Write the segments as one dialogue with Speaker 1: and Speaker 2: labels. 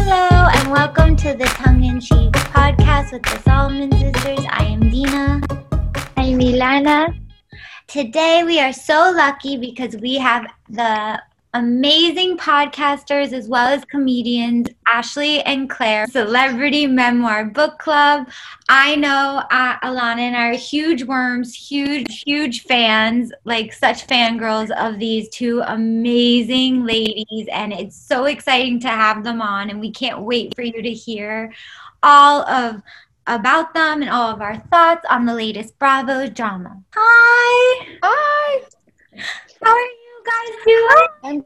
Speaker 1: Hello, and welcome to the Tongue in Cheek podcast with the Solomon Sisters. I am Dina.
Speaker 2: I'm Milana.
Speaker 1: Today, we are so lucky because we have the amazing podcasters as well as comedians, Ashley and Claire, Celebrity Memoir Book Club. I know uh, Alana and I are huge worms, huge, huge fans, like such fangirls of these two amazing ladies. And it's so exciting to have them on. And we can't wait for you to hear all of about them and all of our thoughts on the latest Bravo drama. Hi.
Speaker 3: Hi.
Speaker 1: How are you guys doing?
Speaker 3: I'm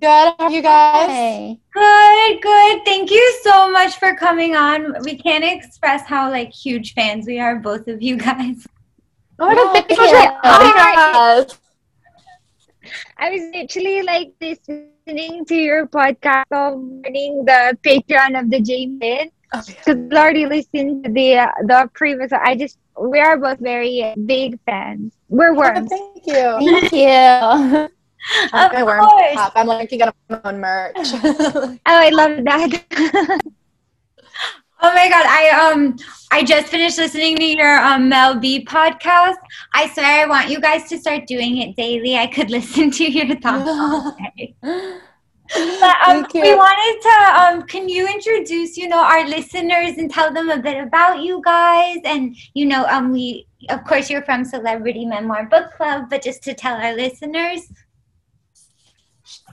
Speaker 3: good. How are you guys?
Speaker 2: Hey.
Speaker 1: Good, good. Thank you so much for coming on. We can't express how like huge fans we are, both of you guys.
Speaker 3: Oh my god, thank you so much
Speaker 2: Yeah.
Speaker 3: for having us.
Speaker 2: I was literally like listening to your podcast of learning the Patreon of the Jamin
Speaker 3: Oh,
Speaker 2: because I already listened to the uh, the previous. I just we are both very big fans. We're worms.
Speaker 3: Thank you.
Speaker 2: Thank you.
Speaker 1: Of
Speaker 3: my worm
Speaker 1: course.
Speaker 3: pop. I'm like looking at my own merch.
Speaker 2: Oh, I love that.
Speaker 1: Oh my god, I um I just finished listening to your um Mel B podcast. I swear I want you guys to start doing it daily. I could listen to your thoughts all day. But um, we wanted to um, can you introduce you know our listeners and tell them a bit about you guys and you know um we of course you're from Celebrity Memoir Book Club, but just to tell our listeners.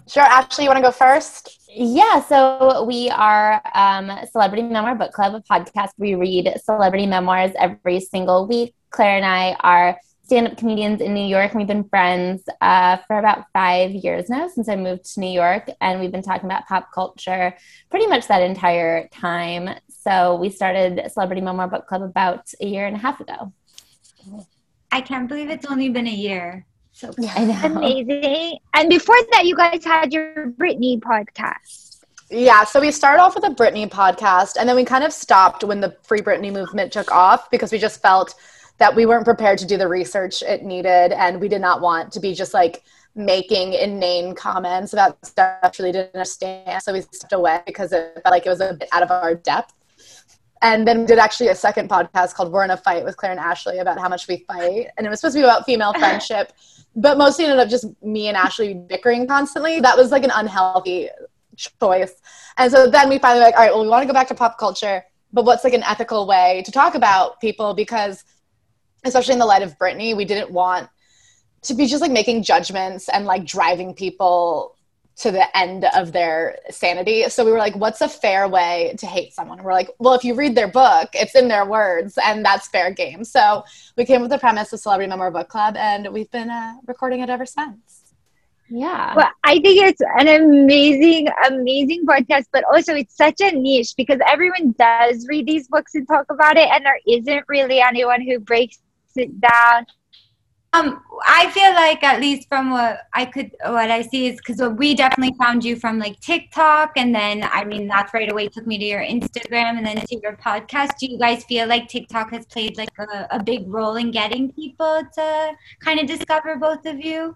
Speaker 3: Sure, Ashley, you want to go first?
Speaker 4: Yeah, so we are um, Celebrity Memoir Book Club, a podcast. We read celebrity memoirs every single week. Claire and I are stand up comedians in New York, and we've been friends uh, for about five years now since I moved to New York. And we've been talking about pop culture pretty much that entire time. So we started Celebrity Memoir Book Club about a year and a half ago.
Speaker 1: I can't believe it's only been a year. So
Speaker 4: I.
Speaker 2: Amazing. And before that, you guys had your Britney podcast.
Speaker 3: Yeah, so we started off with a Britney podcast, and then we kind of stopped when the Free Britney movement took off because we just felt that we weren't prepared to do the research it needed, and we did not want to be just like making inane comments about stuff we really didn't understand. So we stepped away because it felt like it was a bit out of our depth. And then we did actually a second podcast called We're in a Fight with Claire and Ashley about how much we fight. And it was supposed to be about female friendship, but mostly ended up just me and Ashley bickering constantly. That was like an unhealthy choice. And so then we finally like, all right, well, we want to go back to pop culture, but what's like an ethical way to talk about people? Because especially in the light of Britney, we didn't want to be just like making judgments and like driving people to the end of their sanity. So we were like, what's a fair way to hate someone? We're like, well, if you read their book, it's in their words, and that's fair game. So we came with the premise of Celebrity Memoir Book Club, and we've been uh, recording it ever since.
Speaker 4: Yeah.
Speaker 2: Well, I think it's an amazing, amazing podcast, but also it's such a niche because everyone does read these books and talk about it, and there isn't really anyone who breaks it down.
Speaker 1: Um, I feel like at least from what I could, what I see is because we definitely found you from like TikTok, and then I mean that's right away took me to your Instagram, and then to your podcast. Do you guys feel like TikTok has played like a, a big role in getting people to kind of discover both of you?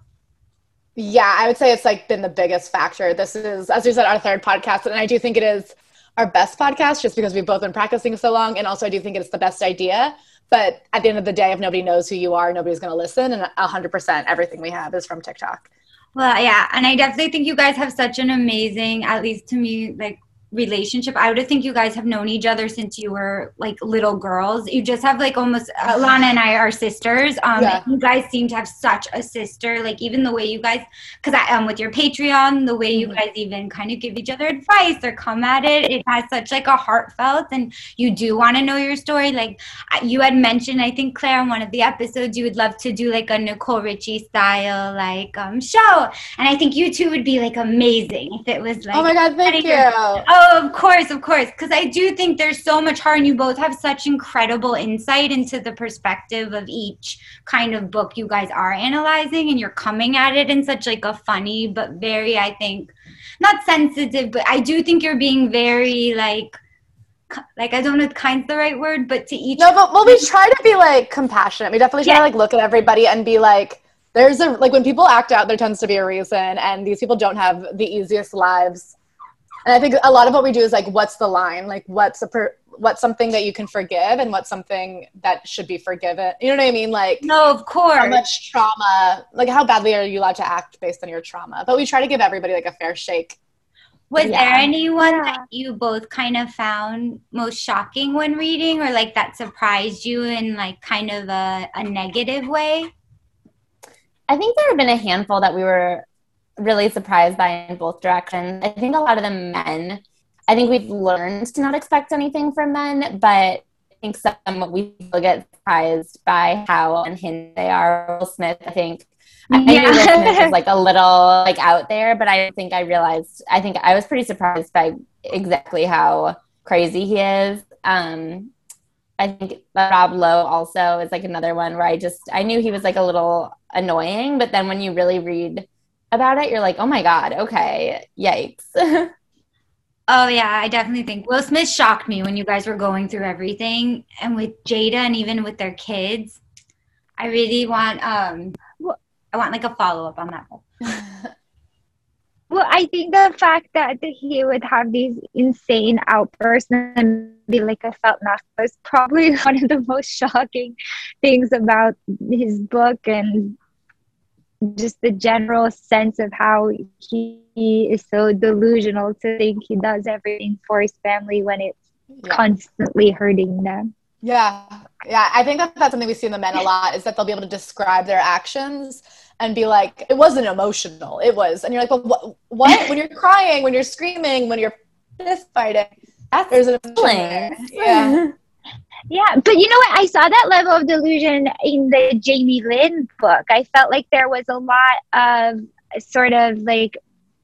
Speaker 3: Yeah, I would say it's like been the biggest factor. This is, as we said, our third podcast, and I do think it is our best podcast just because we've both been practicing so long, and also I do think it's the best idea. But at the end of the day, if nobody knows who you are, nobody's going to listen, and 100% everything we have is from TikTok.
Speaker 1: Well, yeah, and I definitely think you guys have such an amazing, at least to me, like relationship. I would think you guys have known each other since you were like little girls. You just have like almost Alana and I are sisters. Um,
Speaker 3: Yeah.
Speaker 1: you guys seem to have such a sister. Like even the way you guys, because I um with your Patreon, the way you
Speaker 3: Mhm.
Speaker 1: guys even kind of give each other advice or come at it, it has such like a heartfelt, and you do want to know your story. Like you had mentioned, I think Claire, on one of the episodes, you would love to do like a Nicole Richie style like um show, and I think you two would be like amazing if it was like.
Speaker 3: oh my God, thank you.
Speaker 1: your- Oh, of course, of course. Because I do think there's so much heart, and you both have such incredible insight into the perspective of each kind of book you guys are analyzing, and you're coming at it in such like a funny but very, I think, not sensitive, but I do think you're being very like, like I don't know if kind's the right word, but to each.
Speaker 3: No, but well, we try to be like compassionate. We definitely try
Speaker 1: Yeah.
Speaker 3: to like look at everybody and be like, there's a like when people act out, there tends to be a reason, and these people don't have the easiest lives And I think a lot of what we do is like, what's the line? Like, what's a per- what's something that you can forgive, and what's something that should be forgiven? You know what I mean? Like,
Speaker 1: no, of course.
Speaker 3: How much trauma? Like, how badly are you allowed to act based on your trauma? But we try to give everybody like a fair shake.
Speaker 1: Was yeah. there anyone yeah. that you both kind of found most shocking when reading, or like that surprised you in like kind of a, a negative way?
Speaker 4: I think there have been a handful that we were really surprised by in both directions. I think a lot of the men. I think we've learned to not expect anything from men, but I think some we still get surprised by how unhinged they are. Will Smith, I think. I yeah. knew Will Smith was like a little like out there, but I think I realized. I think I was pretty surprised by exactly how crazy he is. Um, I think Rob Lowe also is like another one where I just I knew he was like a little annoying, but then when you really read about it, you're like, oh my God, okay, yikes.
Speaker 1: oh, yeah, I definitely think Will Smith shocked me when you guys were going through everything. And with Jada and even with their kids, I really want, um, I want like a follow up on that.
Speaker 2: well, I think the fact that he would have these insane outbursts and be like, I felt nothing was probably one of the most shocking things about his book and just the general sense of how he is so delusional to think he does everything for his family when it's yeah. constantly hurting them.
Speaker 3: Yeah, yeah. I think that that's something we see in the men a lot is that they'll be able to describe their actions and be like, it wasn't emotional. It was, and you're like, well, what? what? when you're crying, when you're screaming, when you're fist fighting,
Speaker 4: that's there's an feeling.
Speaker 3: Yeah.
Speaker 2: Yeah, but you know what? I saw that level of delusion in the Jamie Lynn book. I felt like there was a lot of sort of like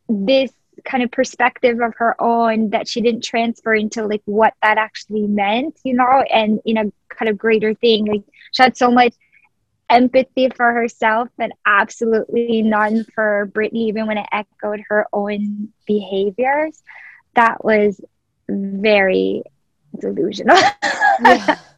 Speaker 2: this kind of perspective of her own that she didn't transfer into like what that actually meant, you know, and in a kind of greater thing. Like she had so much empathy for herself, but absolutely none for Britney, even when it echoed her own behaviors. That was very delusional. yeah.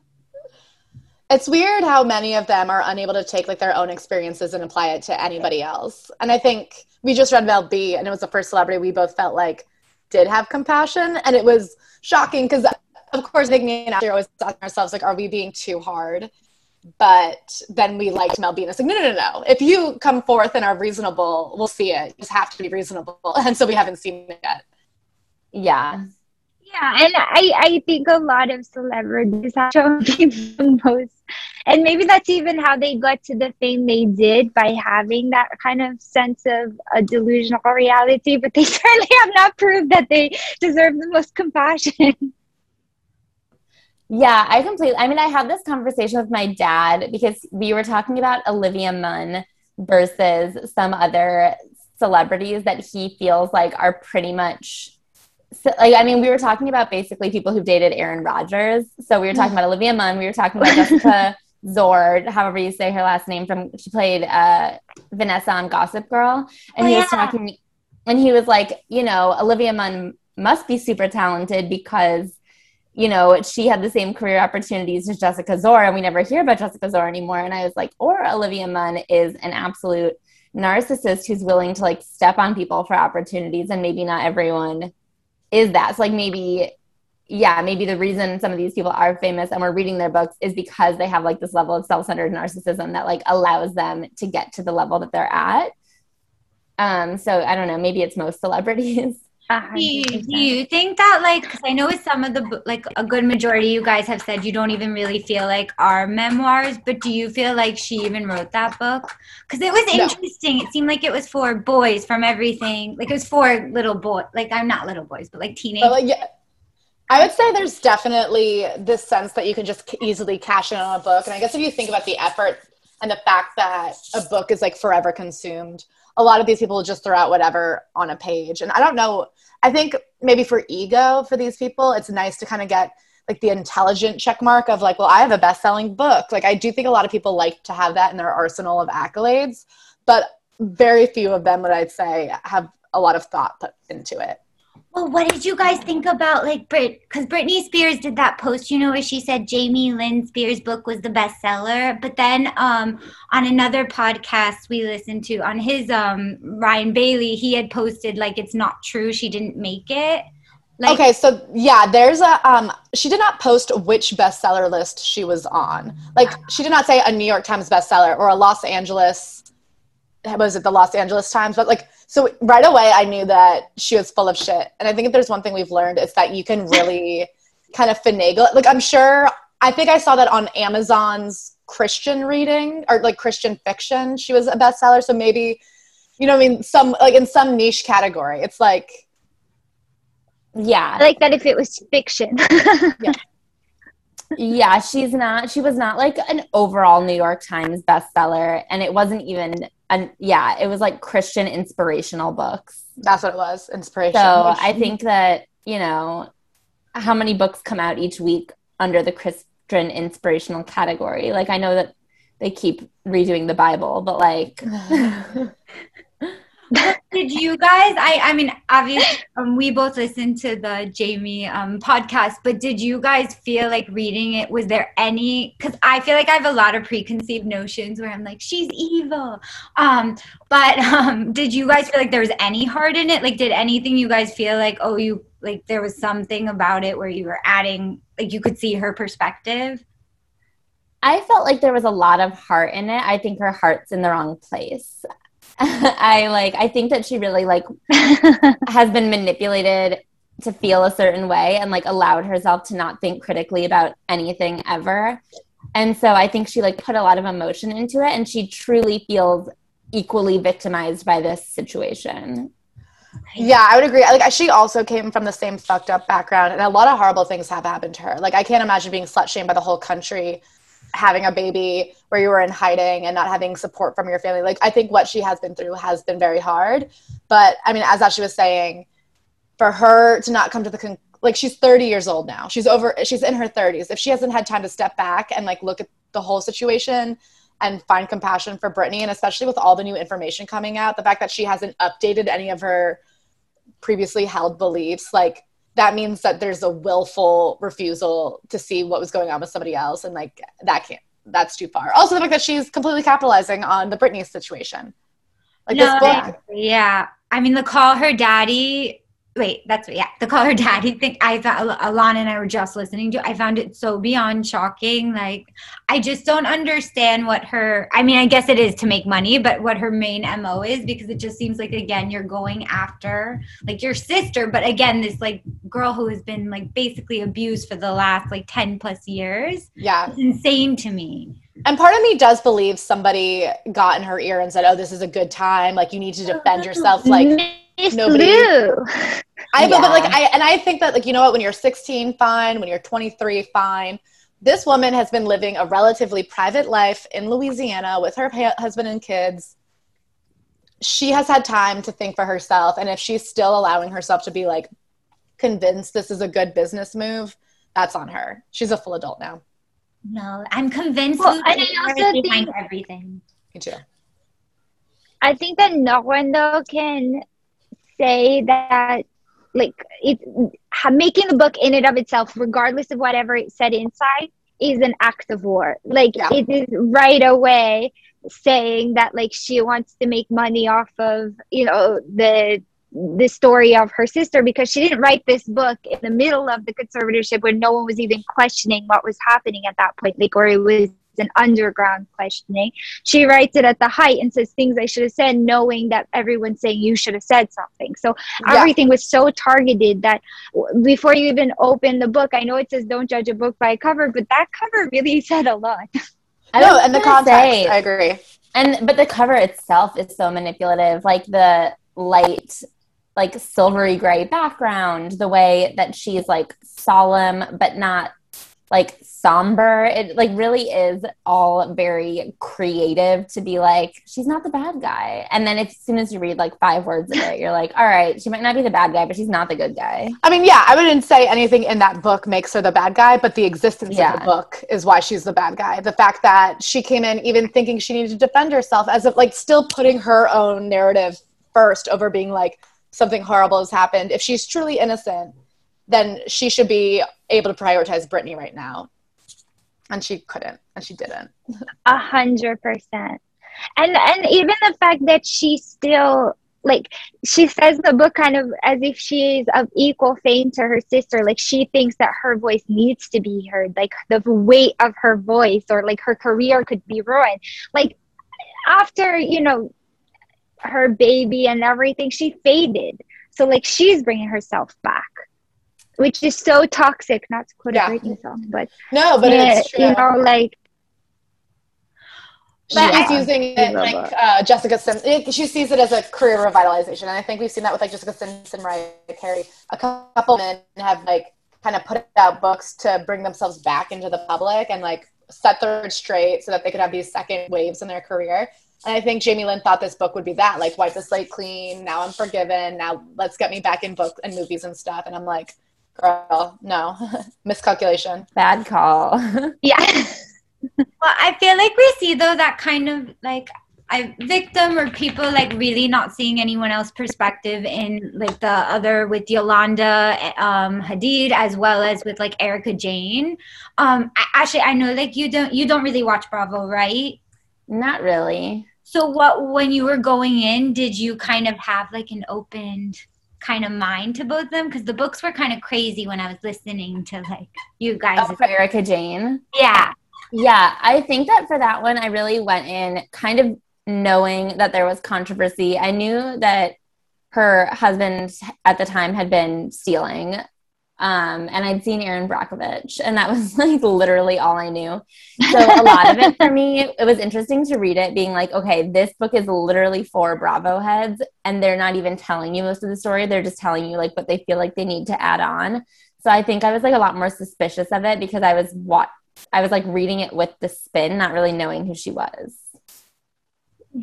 Speaker 3: It's weird how many of them are unable to take like their own experiences and apply it to anybody else. And I think we just read Mel B and it was the first celebrity we both felt like did have compassion. And it was shocking because of course Nick me and Ashley always asking ourselves, like, are we being too hard? But then we liked Mel B and it's like, no, no, no, no. If you come forth and are reasonable, we'll see it. You just have to be reasonable. And so we haven't seen it yet.
Speaker 4: Yeah.
Speaker 2: Yeah, and I, I think a lot of celebrities have shown the most, and maybe that's even how they got to the fame they did by having that kind of sense of a delusional reality. But they certainly have not proved that they deserve the most compassion.
Speaker 4: Yeah, I completely. I mean, I had this conversation with my dad because we were talking about Olivia Munn versus some other celebrities that he feels like are pretty much so, like I mean, we were talking about basically people who've dated Aaron Rodgers. So we were talking about Olivia Munn. We were talking about Jessica Zord, however you say her last name. From she played uh, Vanessa on Gossip Girl, and oh, he was talking, and he was like, you know, Olivia Munn must be super talented because you know, she had the same career opportunities as Jessica Szohr, and we never hear about Jessica Szohr anymore. And I was like, or Olivia Munn is an absolute narcissist who's willing to like step on people for opportunities, and maybe not everyone is that. So like maybe yeah, maybe the reason some of these people are famous and we're reading their books is because they have like this level of self-centered narcissism that like allows them to get to the level that they're at. Um, so I don't know, maybe it's most celebrities.
Speaker 1: Do you, do you think that like because I know with some of the like a good majority you guys have said you don't even really feel like our memoirs, but do you feel like she even wrote that book? Because it was interesting. No. It seemed like it was for boys from everything. Like it was for little boy. Like I'm not little boys, but like teenagers.
Speaker 3: But like, yeah. I would say there's definitely this sense that you can just easily cash in on a book. And I guess if you think about the effort and the fact that a book is like forever consumed, a lot of these people just throw out whatever on a page. And I don't know, I think maybe for ego for these people, it's nice to kind of get like the intelligent check mark of like, well, I have a best selling book. Like, I do think a lot of people like to have that in their arsenal of accolades, but very few of them, what I'd say, have a lot of thought put into it.
Speaker 1: Well, what did you guys think about like Brit? Because Britney Spears did that post, you know, where she said Jamie Lynn Spears' book was the bestseller. But then um, on another podcast we listened to, on his um, Ryan Bailey, he had posted like it's not true. She didn't make it. Like,
Speaker 3: okay, so yeah, there's a um she did not post which bestseller list she was on. Like she did not say a New York Times bestseller or a Los Angeles was it the Los Angeles Times, but like so right away I knew that she was full of shit. And I think if there's one thing we've learned it's that you can really kind of finagle it. Like I'm sure I think I saw that on Amazon's Christian reading or like Christian fiction. She was a bestseller, so maybe you know I mean some like in some niche category. It's like
Speaker 4: yeah.
Speaker 2: I like that if it was fiction.
Speaker 3: yeah.
Speaker 4: Yeah, she's not she was not like an overall New York Times bestseller and it wasn't even an yeah, it was like Christian inspirational books.
Speaker 3: That's what it was, inspiration.
Speaker 4: So I think that, you know, how many books come out each week under the Christian inspirational category? Like I know that they keep redoing the Bible, but like
Speaker 1: did you guys i i mean obviously um, we both listened to the jamie um, podcast but did you guys feel like reading it was there any because i feel like i have a lot of preconceived notions where i'm like she's evil um but um did you guys feel like there was any heart in it like did anything you guys feel like oh you like there was something about it where you were adding like you could see her perspective
Speaker 4: I felt like there was a lot of heart in it. I think her heart's in the wrong place. I like I think that she really like has been manipulated to feel a certain way and like allowed herself to not think critically about anything ever. And so I think she like put a lot of emotion into it and she truly feels equally victimized by this situation.
Speaker 3: Yeah, I would agree. Like she also came from the same fucked up background and a lot of horrible things have happened to her. Like I can't imagine being slut shamed by the whole country having a baby where you were in hiding and not having support from your family. Like I think what she has been through has been very hard. But I mean, as Ashley was saying, for her to not come to the con- like she's 30 years old now. She's over she's in her 30s. If she hasn't had time to step back and like look at the whole situation and find compassion for Britney and especially with all the new information coming out, the fact that she hasn't updated any of her previously held beliefs, like that means that there's a willful refusal to see what was going on with somebody else and like that can't that's too far. Also the fact that she's completely capitalizing on the britney situation.
Speaker 1: Like no, this book yeah. I mean the call her daddy wait, that's what, yeah, the call her daddy thing. I thought Alana and I were just listening to. I found it so beyond shocking. Like, I just don't understand what her. I mean, I guess it is to make money, but what her main mo is because it just seems like again you're going after like your sister, but again this like girl who has been like basically abused for the last like ten plus years.
Speaker 3: Yeah,
Speaker 1: it's insane to me.
Speaker 3: And part of me does believe somebody got in her ear and said, "Oh, this is a good time. Like you need to defend yourself." Like
Speaker 2: Miss nobody. Lou.
Speaker 3: I yeah. but like I and I think that like you know what? When you're 16 fine. When you're 23 fine. This woman has been living a relatively private life in Louisiana with her husband and kids. She has had time to think for herself and if she's still allowing herself to be like convinced this is a good business move that's on her. She's a full adult now.
Speaker 1: No i'm convinced well, and I also behind everything.
Speaker 3: Me too.
Speaker 2: I think that no one though can say that like it making the book in and of itself regardless of whatever it said inside is an act of war like yeah. it is right away saying that like she wants to make money off of you know the the story of her sister because she didn't write this book in the middle of the conservatorship when no one was even questioning what was happening at that point like or it was an underground questioning. She writes it at the height and says things I should have said, knowing that everyone's saying you should have said something. So yeah. everything was so targeted that before you even open the book, I know it says don't judge a book by a cover, but that cover really said a lot.
Speaker 3: I know, and the context, say, I agree.
Speaker 4: And but the cover itself is so manipulative, like the light like silvery gray background, the way that she's like solemn but not like somber. It like really is all very creative to be like, she's not the bad guy. And then as soon as you read like five words of it, you're like, all right, she might not be the bad guy, but she's not the good guy.
Speaker 3: I mean, yeah, I wouldn't say anything in that book makes her the bad guy, but the existence yeah. of the book is why she's the bad guy. The fact that she came in even thinking she needed to defend herself as if like still putting her own narrative first over being like, something horrible has happened, if she's truly innocent, then she should be able to prioritize Britney right now. And she couldn't, and she didn't.
Speaker 2: A hundred percent. And and even the fact that she still like she says the book kind of as if she is of equal fame to her sister like she thinks that her voice needs to be heard like the weight of her voice or like her career could be ruined like after you know her baby and everything she faded so like she's bringing herself back which is so toxic not to quote
Speaker 3: Yeah.
Speaker 2: a Britney song but
Speaker 3: No, but
Speaker 2: yeah,
Speaker 3: it's true.
Speaker 2: you know like
Speaker 3: She's
Speaker 2: But-
Speaker 3: using it like uh, Jessica Simpson. She sees it as a career revitalization, and I think we've seen that with like Jessica Simpson, Mariah Carey. A couple men have like kind of put out books to bring themselves back into the public and like set the record straight so that they could have these second waves in their career. And I think Jamie Lynn thought this book would be that, like wipe the slate clean. Now I'm forgiven. Now let's get me back in books and movies and stuff. And I'm like, girl, no, miscalculation.
Speaker 4: Bad call.
Speaker 2: yeah
Speaker 1: Well, I feel like we see though that kind of like I victim or people like really not seeing anyone else perspective in like the other with Yolanda um, Hadid as well as with like Erika Jayne. Um, I, actually, I know like you don't you don't really watch Bravo, right?
Speaker 4: Not really.
Speaker 1: So what when you were going in, did you kind of have like an open kind of mind to both of them? Because the books were kind of crazy when I was listening to like you guys.
Speaker 4: Oh, for Erika Jayne.
Speaker 1: yeah.
Speaker 4: Yeah, I think that for that one, I really went in kind of knowing that there was controversy. I knew that her husband at the time had been stealing. Um, and I'd seen Erin Brockovich, and that was like literally all I knew. So a lot of it for me, it was interesting to read it, being like, okay, this book is literally for Bravo heads, and they're not even telling you most of the story. They're just telling you like what they feel like they need to add on. So I think I was like a lot more suspicious of it because I was what I was like reading it with the spin, not really knowing who she was.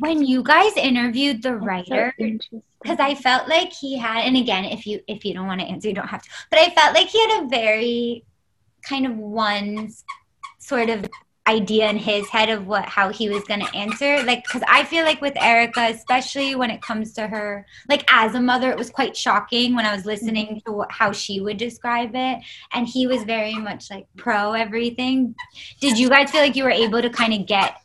Speaker 1: When you guys interviewed the writer, because I felt like he had, and again, if you if you don't want to answer, you don't have to. But I felt like he had a very kind of one sort of idea in his head of what how he was going to answer. Like, because I feel like with Erika, especially when it comes to her, like as a mother, it was quite shocking when I was listening mm-hmm. to what, how she would describe it, and he was very much like pro everything. Did you guys feel like you were able to kind of get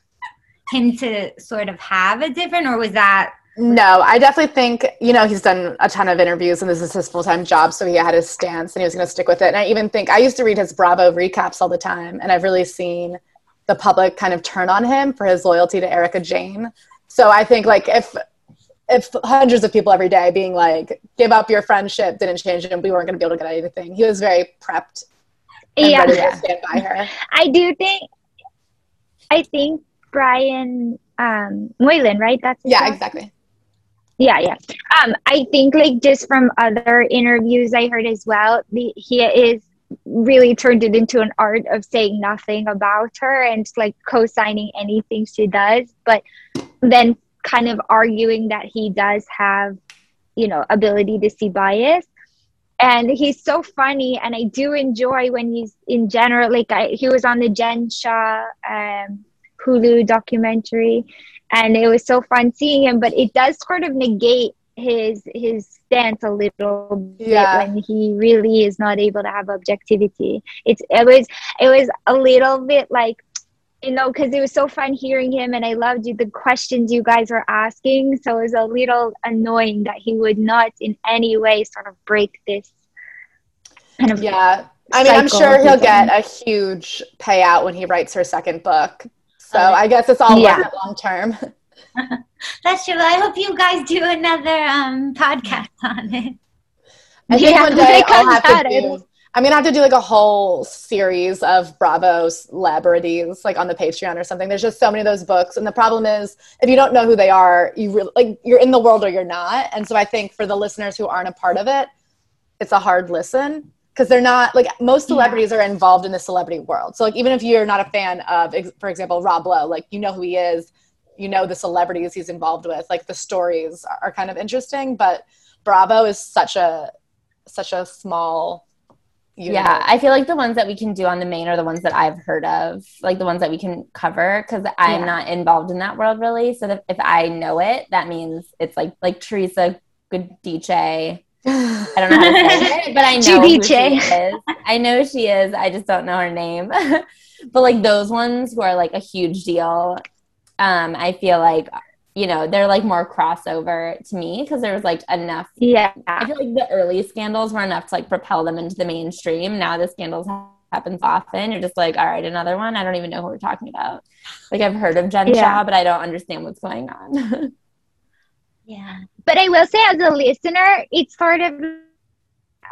Speaker 1: him to sort of have a different, or was that?
Speaker 3: No, I definitely think, you know, he's done a ton of interviews and this is his full time job. So he had his stance and he was going to stick with it. And I even think I used to read his Bravo recaps all the time. And I've really seen the public kind of turn on him for his loyalty to Erika Jayne. So I think, like, if if hundreds of people every day being like, give up your friendship didn't change him, we weren't going to be able to get anything. He was very prepped and
Speaker 2: yeah
Speaker 3: stand by her.
Speaker 2: I do think I think Brian um Moylan, right? That's
Speaker 3: Yeah,
Speaker 2: last-
Speaker 3: exactly.
Speaker 2: Yeah, yeah. Um, I think like just from other interviews I heard as well, the, he is really turned it into an art of saying nothing about her and like co-signing anything she does, but then kind of arguing that he does have, you know, ability to see bias. And he's so funny, and I do enjoy when he's in general. Like I, he was on the Jen Shah um, Hulu documentary, and it was so fun seeing him but it does sort of negate his his stance a little bit
Speaker 3: Yeah.
Speaker 2: when he really is not able to have objectivity it's it was it was a little bit like you know because it was so fun hearing him and i loved you the questions you guys were asking so it was a little annoying that he would not in any way sort of break this kind of
Speaker 3: Yeah. I mean, I'm sure he'll get a huge payout when he writes her second book. So I guess it's all
Speaker 2: Yeah.
Speaker 3: long term.
Speaker 1: That's true. I hope you guys do another um podcast on it.
Speaker 3: I think
Speaker 2: Yeah,
Speaker 3: one day I'll have to do. I'm gonna have to do like a whole series of Bravo celebrities, like on the Patreon or something. There's just so many of those books, and the problem is, if you don't know who they are, you really like you're in the world or you're not. And so I think for the listeners who aren't a part of it, it's a hard listen because they're not like most celebrities are involved in the celebrity world. So like even if you're not a fan of, for example, Rob Lowe, like you know who he is, you know the celebrities he's involved with, like the stories are, kind of interesting. But Bravo is such a such a small.
Speaker 4: Yeah. I feel like the ones that we can do on the main are the ones that I've heard of, like the ones that we can cover, because I'm
Speaker 2: Yeah.
Speaker 4: not involved in that world really. So that if I know it, that means it's like like Teresa Giudice. I don't know how to say it, but I know who she is. I know she is. I just don't know her name. but like those ones who are like a huge deal, um, I feel like you know they're like more crossover to me because there was like enough.
Speaker 2: Yeah.
Speaker 4: I feel like the early scandals were enough to like propel them into the mainstream. Now the scandals happens often. You're just like, all right, another one. I don't even know who we're talking about. Like I've heard of Jen
Speaker 2: Yeah.
Speaker 4: Shah, but I don't understand what's going on.
Speaker 1: Yeah.
Speaker 2: But I will say, as a listener, it's sort of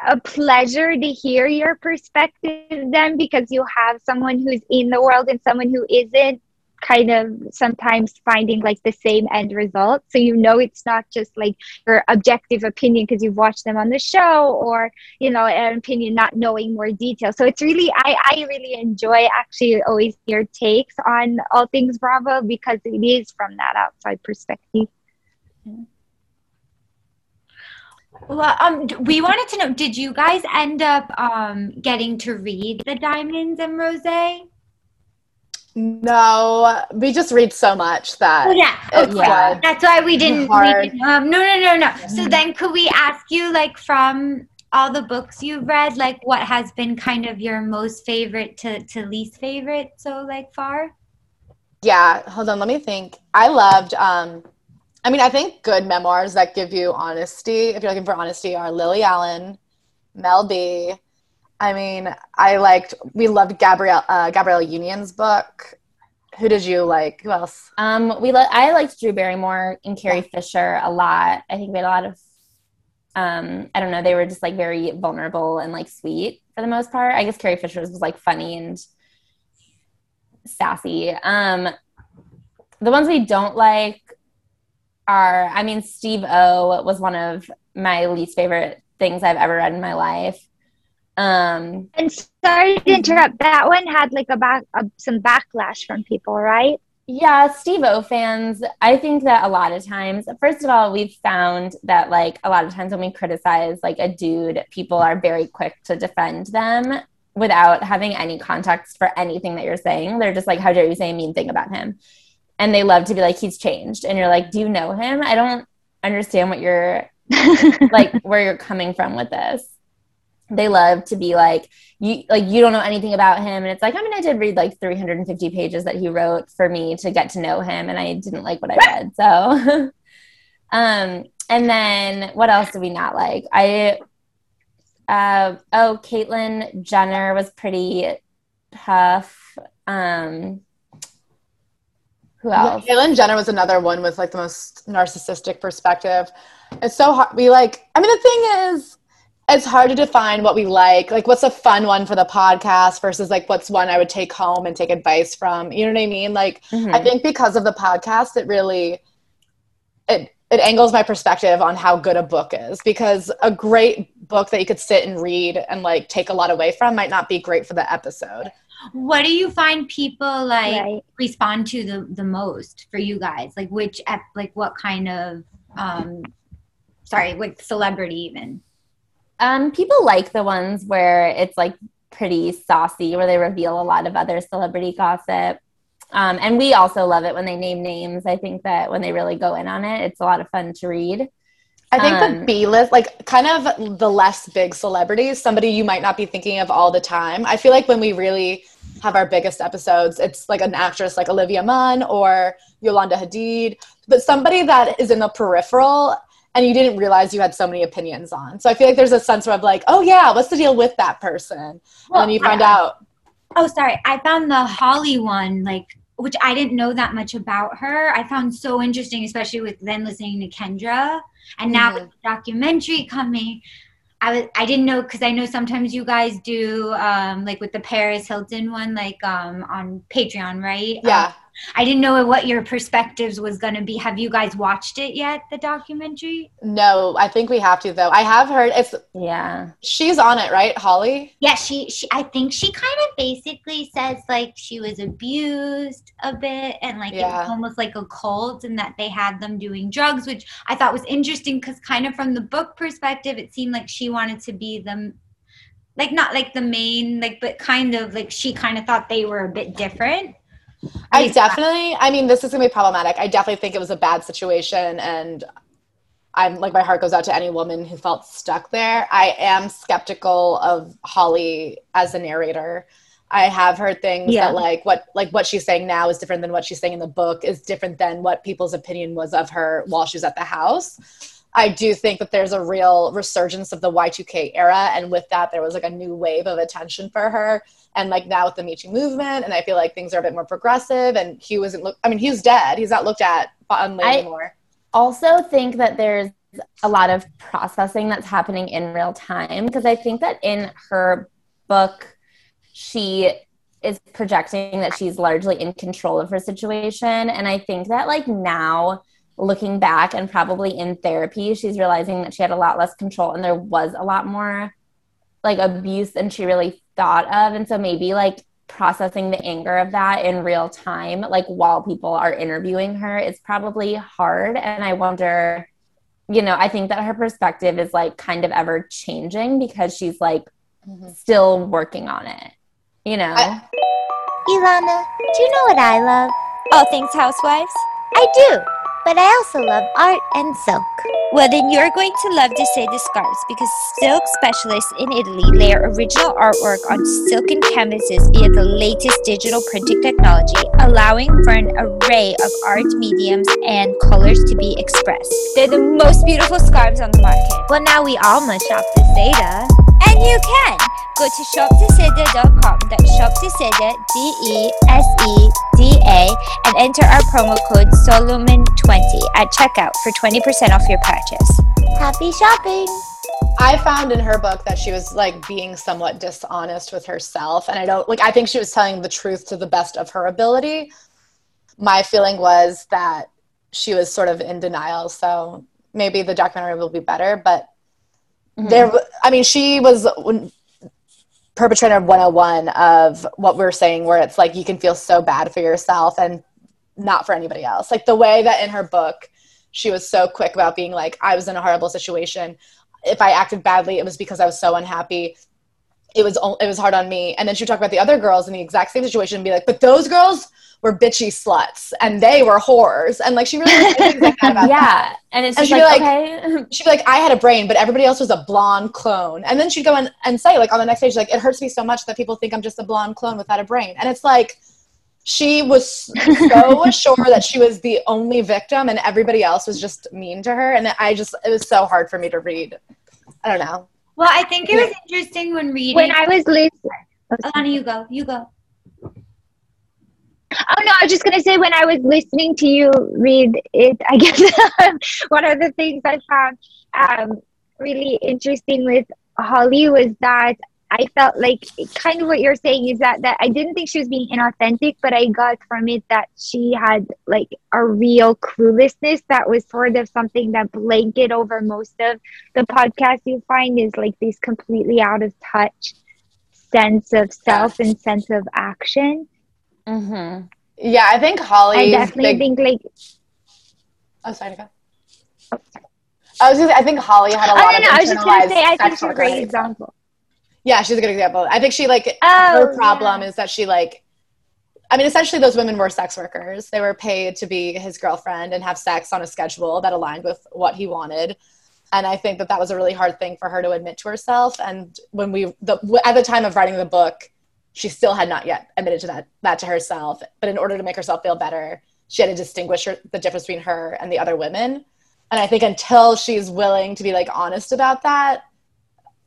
Speaker 2: a pleasure to hear your perspective then because you have someone who's in the world and someone who isn't kind of sometimes finding like the same end result. So you know it's not just like your objective opinion because you've watched them on the show or, you know, an opinion not knowing more detail. So it's really I, I really enjoy actually always your takes on all things Bravo because it is from that outside perspective.
Speaker 1: Well, um, we wanted to know: Did you guys end up um getting to read the Diamonds and Rose? Oh
Speaker 3: No, we just read so much that
Speaker 1: yeah. Okay.
Speaker 3: like
Speaker 1: That's why we didn't. We
Speaker 3: Hard.
Speaker 1: didn't um, no, no, no, no. So then, could we ask you, like, from all the books you've read, like, what has been kind of your most favorite to to least favorite so like far?
Speaker 3: yeah. Hold on, let me think. I loved. um I mean, I think good memoirs that give you honesty. If you're looking for honesty, are Lily Allen, Mel B. I mean, I liked. We loved Gabrielle uh, Gabrielle Union's book. Who did you like? Who else?
Speaker 4: Um, we li- I liked Drew Barrymore and Carrie Fisher a lot. I think we had a lot of, um, I don't know, they were just like very vulnerable and like sweet for the most part. I guess Carrie Fisher's was like funny and sassy. Um, the ones we don't like are, I mean, Steve O was one of my least favorite things I've ever read in my life. Um,
Speaker 2: And sorry to interrupt. That one had like a back uh, some backlash from people, right?
Speaker 4: Yeah, Steve O fans, I think that a lot of times, first of all, we've found that like a lot of times when we criticize like a dude, people are very quick to defend them without having any context for anything that you're saying. They're just like, how dare you say a mean thing about him? And they love to be like, he's changed. And you're like, do you know him? I don't understand what you're like, where you're coming from with this. They love to be like, you like you don't know anything about him and it's like i mean i did read like 350 pages that he wrote for me to get to know him and i didn't like what i read so um and then what else do we not like i uh oh caitlyn jenner was pretty tough um who else
Speaker 3: Caitlyn Jenner was another one with like the most narcissistic perspective. It's so hard. We like. I mean, the thing is, it's hard to define what we like. Like, what's a fun one for the podcast versus like what's one I would take home and take advice from. You know what I mean? Like,
Speaker 4: Mhm.
Speaker 3: I think because of the podcast, it really it it angles my perspective on how good a book is. Because a great book that you could sit and read and like take a lot away from might not be great for the episode.
Speaker 1: What do you find people like
Speaker 2: right.
Speaker 1: respond to the the most for you guys? Like which like what kind of um sorry, like celebrity even?
Speaker 4: Um, people like the ones where it's like pretty saucy, where they reveal a lot of other celebrity gossip. Um, and we also love it when they name names. I think that when they really go in on it, it's a lot of fun to read.
Speaker 3: I think
Speaker 4: Um,
Speaker 3: the B list, like kind of the less big celebrities, somebody you might not be thinking of all the time. I feel like when we really have our biggest episodes, it's like an actress like Olivia Munn or Yolanda Hadid, but somebody that is in the peripheral and you didn't realize you had so many opinions on. So I feel like there's a sense of like, oh yeah, what's the deal with that person? and then you find out.
Speaker 1: Oh, sorry. I found the Holly one, like, which I didn't know that much about her. I found so interesting, especially with then listening to Kendra, and now with the documentary coming. I was I didn't know because I know sometimes you guys do um, like with the Paris Hilton one, like um, on Patreon, right?
Speaker 3: Yeah.
Speaker 1: Um, I didn't know what your perspectives was going to be. Have you guys watched it yet? The documentary?
Speaker 3: No, I think we have to though. I have heard it's
Speaker 4: Yeah.
Speaker 3: she's on it, right? Holly?
Speaker 1: Yeah, she, she I think she kind of basically says like she was abused a bit and like it
Speaker 3: Yeah.
Speaker 1: was almost like a cult and that they had them doing drugs, which I thought was interesting because kind of from the book perspective, it seemed like she wanted to be the like not like the main like but kind of like she kind of thought they were a bit different.
Speaker 3: I definitely, I mean, this is going to be problematic. I definitely think it was a bad situation and I'm like my heart goes out to any woman who felt stuck there. I am skeptical of Holly as a narrator. I have heard things
Speaker 2: Yeah.
Speaker 3: that like what like what she's saying now is different than what she's saying in the book is different than what people's opinion was of her while she was at the house. I do think that there's a real resurgence of the Y2K era and with that there was like a new wave of attention for her and like now with the Me Too movement and I feel like things are a bit more progressive and Hugh isn't look I mean Hugh's dead. He's not looked at fondly
Speaker 4: I-
Speaker 3: anymore.
Speaker 4: also think that there's a lot of processing that's happening in real time because I think that in her book, she is projecting that she's largely in control of her situation. And I think that, like, now looking back and probably in therapy, she's realizing that she had a lot less control and there was a lot more like abuse than she really thought of. And so maybe like processing the anger of that in real time, like while people are interviewing her, is probably hard. And I wonder, you know, I think that her perspective is like kind of ever changing because she's like mm-hmm. still working on it, you know?
Speaker 3: I-
Speaker 5: Ilana, do you know what I love?
Speaker 6: All things housewives?
Speaker 5: I do, but I also love art and silk.
Speaker 6: Well, then you're going to love to say the scarves because silk specialists in Italy layer original artwork on silken canvases via the latest digital printing technology, allowing for an array of art mediums and colors to be expressed. They're the most beautiful scarves on the market.
Speaker 5: Well, now we all must shop the Seda.
Speaker 6: And you can! Go to shopdeseda.com, that's shopdeseda, D-E-S-E-D-A, and enter our promo code SOLOMON20 at checkout for 20% off your purchase.
Speaker 5: Happy shopping!
Speaker 3: I found in her book that she was like being somewhat dishonest with herself. And I don't like, I think she was telling the truth to the best of her ability. My feeling was that she was sort of in denial. So maybe the documentary will be better. But
Speaker 4: Mhm.
Speaker 3: there, I mean, she was perpetrator 101 of what we are saying, where it's like you can feel so bad for yourself and not for anybody else. Like the way that in her book, she was so quick about being like, I was in a horrible situation if I acted badly, it was because I was so unhappy. It was it was hard on me. And then she would talk about the other girls in the exact same situation and be like, but those girls were bitchy sluts and they were whores. And like she really like that
Speaker 4: yeah. And it's
Speaker 3: And she'd
Speaker 4: like,
Speaker 3: be
Speaker 4: okay.
Speaker 3: She'd be like, I had a brain, but everybody else was a blonde clone. And then she'd go in and say, like on the next page, like, it hurts me so much that people think I'm just a blonde clone without a brain. And it's like she was so sure that she was the only victim and everybody else was just mean to her. And I just it was so hard for me to read. I don't know.
Speaker 1: Well, I think it was interesting when reading.
Speaker 2: When I was listening,
Speaker 1: Alana, you go. You go.
Speaker 2: Oh no, I was just gonna say when I was listening to you read it, I guess one of the things I found um, really interesting with Holly was that I felt like kind of what you're saying is that that I didn't think she was being inauthentic, but I got from it that she had like a real cluelessness that was sort of something that blanket over most of the podcasts you find is like this completely out of touch sense of self and sense of action.
Speaker 4: hmm
Speaker 3: Yeah, I think Holly.
Speaker 2: I definitely think like
Speaker 3: Oh, sorry, go. I was. Gonna, I think Holly had a
Speaker 2: Oh
Speaker 3: lot
Speaker 2: no,
Speaker 3: of
Speaker 2: no, I was just gonna say I think she's a great example.
Speaker 3: Yeah, she's a good example. I think she like
Speaker 2: Oh,
Speaker 3: her problem
Speaker 2: yeah.
Speaker 3: is that she like. I mean, essentially, those women were sex workers. They were paid to be his girlfriend and have sex on a schedule that aligned with what he wanted. And I think that that was a really hard thing for her to admit to herself. And when we, the, at the time of writing the book, she still had not yet admitted to that that to herself. But in order to make herself feel better, she had to distinguish her, the difference between her and the other women. And I think until she's willing to be like honest about that,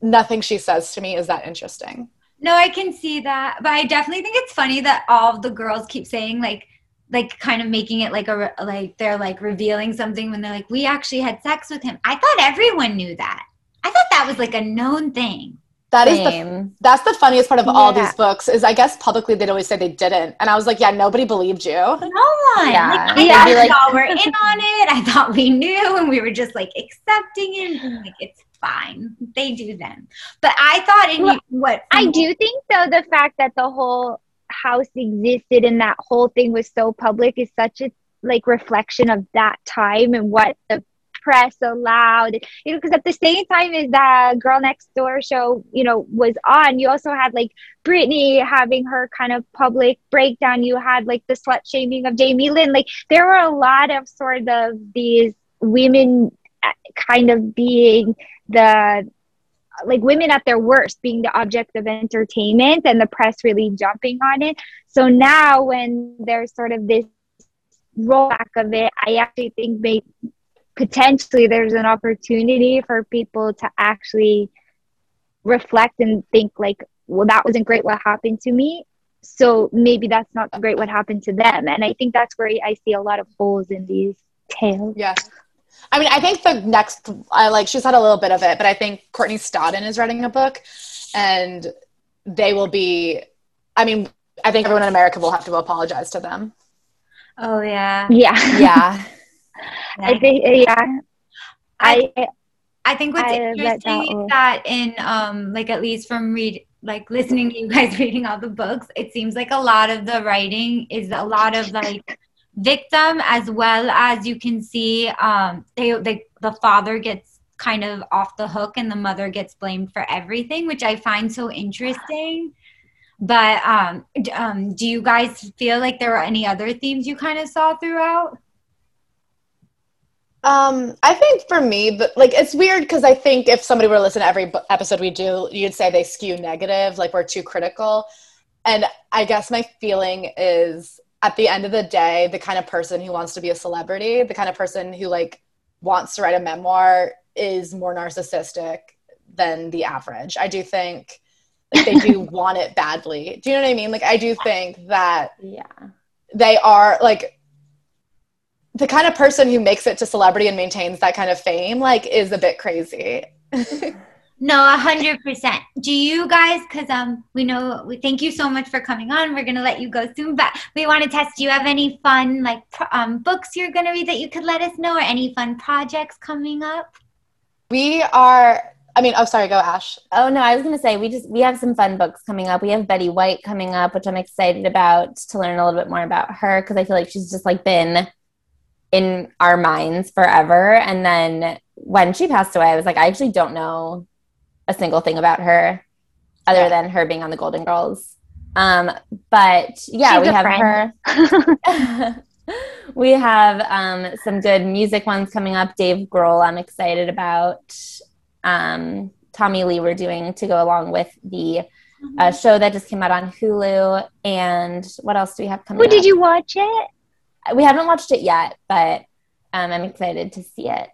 Speaker 3: nothing she says to me is that interesting.
Speaker 1: No, I can see that, but I definitely think it's funny that all the girls keep saying like, like kind of making it like a re- like they're like revealing something when they're like, we actually had sex with him. I thought everyone knew that. I thought that was like a known thing.
Speaker 3: That is the that's the funniest part of all these books is I guess publicly they'd always say they didn't, and I was like, yeah, nobody believed you.
Speaker 1: No one.
Speaker 4: Yeah.
Speaker 1: Like, I
Speaker 2: Yeah.
Speaker 1: thought we all were in on it. I thought we knew, and we were just like accepting it. and, Like it's fine. They do them. But I thought in
Speaker 2: Well,
Speaker 1: what
Speaker 2: I do think though the fact that the whole house existed and that whole thing was so public is such a like reflection of that time and what the press allowed you know because at the same time as the girl next door show you know was on you also had like Britney having her kind of public breakdown you had like the slut shaming of Jamie Lynn like there were a lot of sort of these women kind of being the like women at their worst being the object of entertainment and the press really jumping on it. So now when there's sort of this rollback of it i actually think may potentially there's an opportunity for people to actually reflect and think like well that wasn't great what happened to me. So maybe that's not great what happened to them. And i think that's where i see a lot of holes in these tales.
Speaker 3: Yeah. I mean, I think the next, I like, she's had a little bit of it, but I think Courtney Stodden is writing a book and they will be, I mean, I think everyone in America will have to apologize to them.
Speaker 1: Oh yeah.
Speaker 2: yeah
Speaker 4: Yeah.
Speaker 2: i think yeah i
Speaker 1: I think what's
Speaker 2: I
Speaker 1: interesting
Speaker 2: will-
Speaker 1: is that in um like at least from read like listening to you guys reading all the books, it seems like a lot of the writing is a lot of like victim as well as you can see um they, they the father gets kind of off the hook and the mother gets blamed for everything, which I find so interesting. But um, um, do you guys feel like there were any other themes you kind of saw throughout?
Speaker 3: Um, I think for me, but like it's weird because I think if somebody were to listen to every episode we do, you'd say they skew negative, like we're too critical. And I guess my feeling is at the end of the day, the kind of person who wants to be a celebrity, the kind of person who like wants to write a memoir is more narcissistic than the average. I do think like they do want it badly. Do you know what I mean? Like I do think that
Speaker 4: Yeah.
Speaker 3: they are like the kind of person who makes it to celebrity and maintains that kind of fame like is a bit crazy
Speaker 1: No, a hundred percent. Do you guys? Because um, we know we thank you so much for coming on. We're gonna let you go soon, but we want to test. Do you have any fun like um books you're gonna read that you could let us know, or any fun projects coming up?
Speaker 3: we are i mean oh sorry go ash
Speaker 4: Oh no, I was gonna say we just we have some fun books coming up. We have Betty White coming up, which I'm excited about to learn a little bit more about her because I feel like she's just like been in our minds forever. And then when she passed away, I was like, I actually don't know a single thing about her other
Speaker 3: Yeah.
Speaker 4: than her being on the Golden Girls. Um, but yeah,
Speaker 2: She's
Speaker 4: we have
Speaker 2: friend.
Speaker 4: her. we have um, some good music ones coming up. Dave Grohl, I'm excited about. Um, Tommy Lee, we're doing to go along with the uh, show that just came out on Hulu. And what else do we have coming
Speaker 2: oh, did you watch it
Speaker 4: We haven't watched it yet, but um, I'm excited to see it.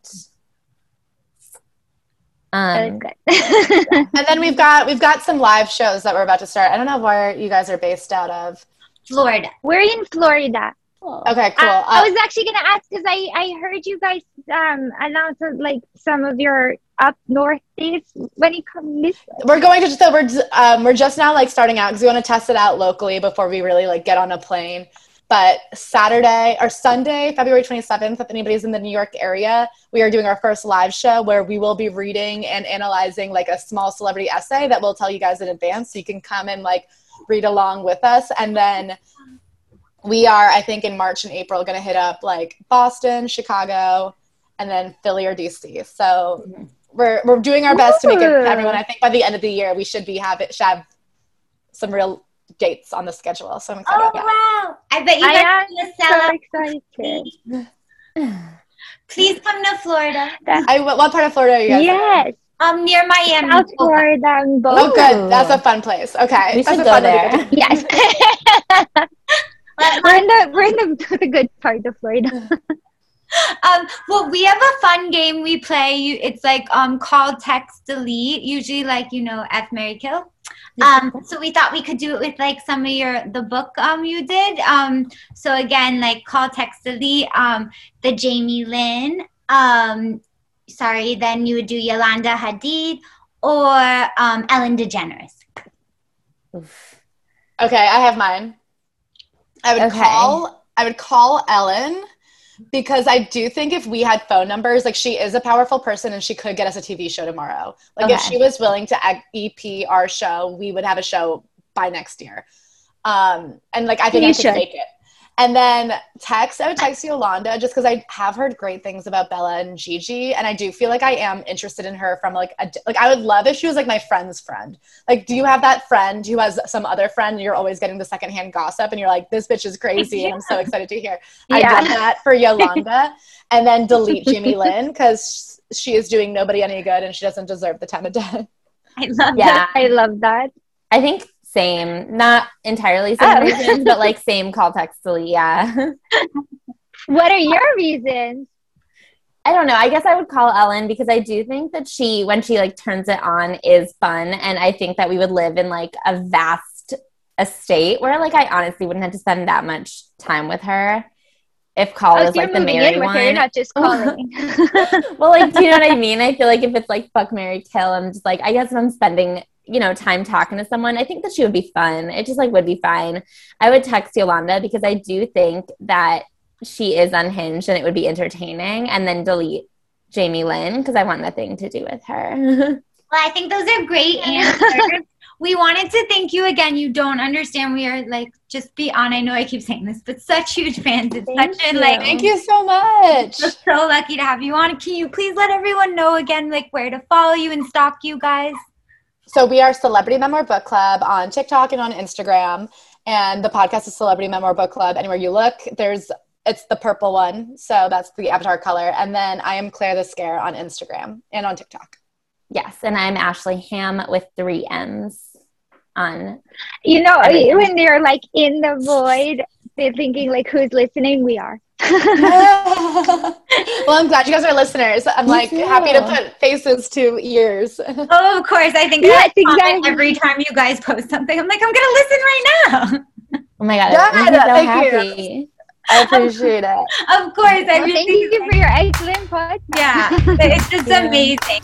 Speaker 2: That
Speaker 4: Um,
Speaker 3: and then we've got we've got some live shows that we're about to start. I don't know where you guys are based out of.
Speaker 1: Florida.
Speaker 2: we're in florida.
Speaker 3: Okay cool.
Speaker 2: Uh, I was actually gonna ask because I I heard you guys um announce uh, like some of your up north dates when you come this
Speaker 3: we're going to so we're um, we're just now like starting out because we want to test it out locally before we really like get on a plane but saturday or sunday february 27th if anybody's in the new york area we are doing our first live show where we will be reading and analyzing like a small celebrity essay that we'll tell you guys in advance. So you can come and like read along with us. And then we are i think in march and april going to hit up like boston chicago and then philly or dc so we're, we're doing our best to make it everyone. I think by the end of the year we should be have it should have some real dates on the schedule. So i'm excited
Speaker 1: Oh
Speaker 3: about
Speaker 1: wow! I bet you guys are gonna
Speaker 2: so
Speaker 1: sell
Speaker 2: excited
Speaker 1: Please come to Florida.
Speaker 3: I, what, what part of florida are you guys in?
Speaker 2: yes
Speaker 1: Um, near Miami.
Speaker 2: south florida and
Speaker 3: oh good that's a fun place okay
Speaker 4: we
Speaker 3: That's
Speaker 4: should
Speaker 3: a
Speaker 4: go
Speaker 3: fun
Speaker 4: there.
Speaker 2: yes
Speaker 1: Let-
Speaker 2: we're in the we're in the, the good part of florida
Speaker 1: Um, well, we have a fun game we play. It's like um, call, text, delete. Usually, like you know, F, Mary, kill. Um, so we thought we could do it with like some of your the book um you did. Um, so again, like call, text, delete. Um, the Jamie Lynn. Um, sorry, then you would do Yolanda Hadid or um, Ellen DeGeneres.
Speaker 4: Oof.
Speaker 3: okay i have mine i would
Speaker 4: Okay.
Speaker 3: call i would call ellen because I do think if we had phone numbers, like she is a powerful person and she could get us a TV show tomorrow. Like if she was willing to EP our show, we would have a show by next year. Um, and like I think
Speaker 2: You
Speaker 3: I could
Speaker 2: should.
Speaker 3: fake it. And then text, I would text Yolanda just because I have heard great things about Bella and Gigi, and I do feel like I am interested in her from like a like I would love if she was like my friend's friend. Like, do you have that friend who has some other friend? And you're always getting the secondhand gossip, and you're like, this bitch is crazy, and I'm so excited to hear. I
Speaker 2: Yeah.
Speaker 3: did that for Yolanda, and then delete Jamie Lynn because she is doing nobody any good, and she doesn't deserve the time of day.
Speaker 1: I love
Speaker 4: Yeah.
Speaker 2: I love that.
Speaker 4: I think same, not entirely same
Speaker 2: Oh.
Speaker 4: reasons, but like same call text. Yeah.
Speaker 2: What are your reasons?
Speaker 4: I don't know. I guess I would call Ellen because I do think that she, when she like turns it on, is fun, and I think that we would live in like a vast estate where like I honestly wouldn't have to spend that much time with her if call
Speaker 2: Oh, so
Speaker 4: like the married one.
Speaker 2: her. You're not just calling.
Speaker 4: well, like, do you know what I mean? I feel like if it's like fuck Mary Kill, I'm just like, I guess if I'm spending, you know, time talking to someone, I think that she would be fun. It just like would be fine. I would text Yolanda because I do think that she is unhinged and it would be entertaining, and then delete Jamie Lynn because I want nothing to do with her.
Speaker 1: Well, I think those are great answers. we wanted to thank you again. You don't understand. We are like, just be on. I know I keep saying this, but such huge fans. It's
Speaker 2: Thank
Speaker 1: such an
Speaker 2: you.
Speaker 1: like
Speaker 3: Thank you so much.
Speaker 1: We're so lucky to have you on. Can you please let everyone know again, like where to follow you and stalk you guys?
Speaker 3: So we are Celebrity Memoir Book Club on TikTok and on Instagram, and the podcast is Celebrity Memoir Book Club. Anywhere you look, there's it's the purple one, so that's the avatar color. And then I am Claire the Scare on Instagram and on TikTok.
Speaker 4: yes, and I'm Ashley Ham with three M's on.
Speaker 2: you know,
Speaker 4: Everything.
Speaker 2: when they're like in the void, they're thinking like, "Who's listening?" We are.
Speaker 3: Well, I'm glad you guys are listeners. I'm like
Speaker 4: too.
Speaker 3: happy to put faces to ears.
Speaker 1: Oh, of course. I think
Speaker 2: Yes,
Speaker 1: I comment
Speaker 2: exactly.
Speaker 1: every time you guys post something. I'm like, I'm gonna listen right now.
Speaker 4: Oh my god,
Speaker 3: Yeah,
Speaker 4: it makes so
Speaker 3: thank you. I appreciate it.
Speaker 1: Of course, I
Speaker 2: Well,
Speaker 1: really
Speaker 2: thank you for your excellent podcast.
Speaker 1: Yeah, it's just
Speaker 4: Yeah.
Speaker 1: amazing.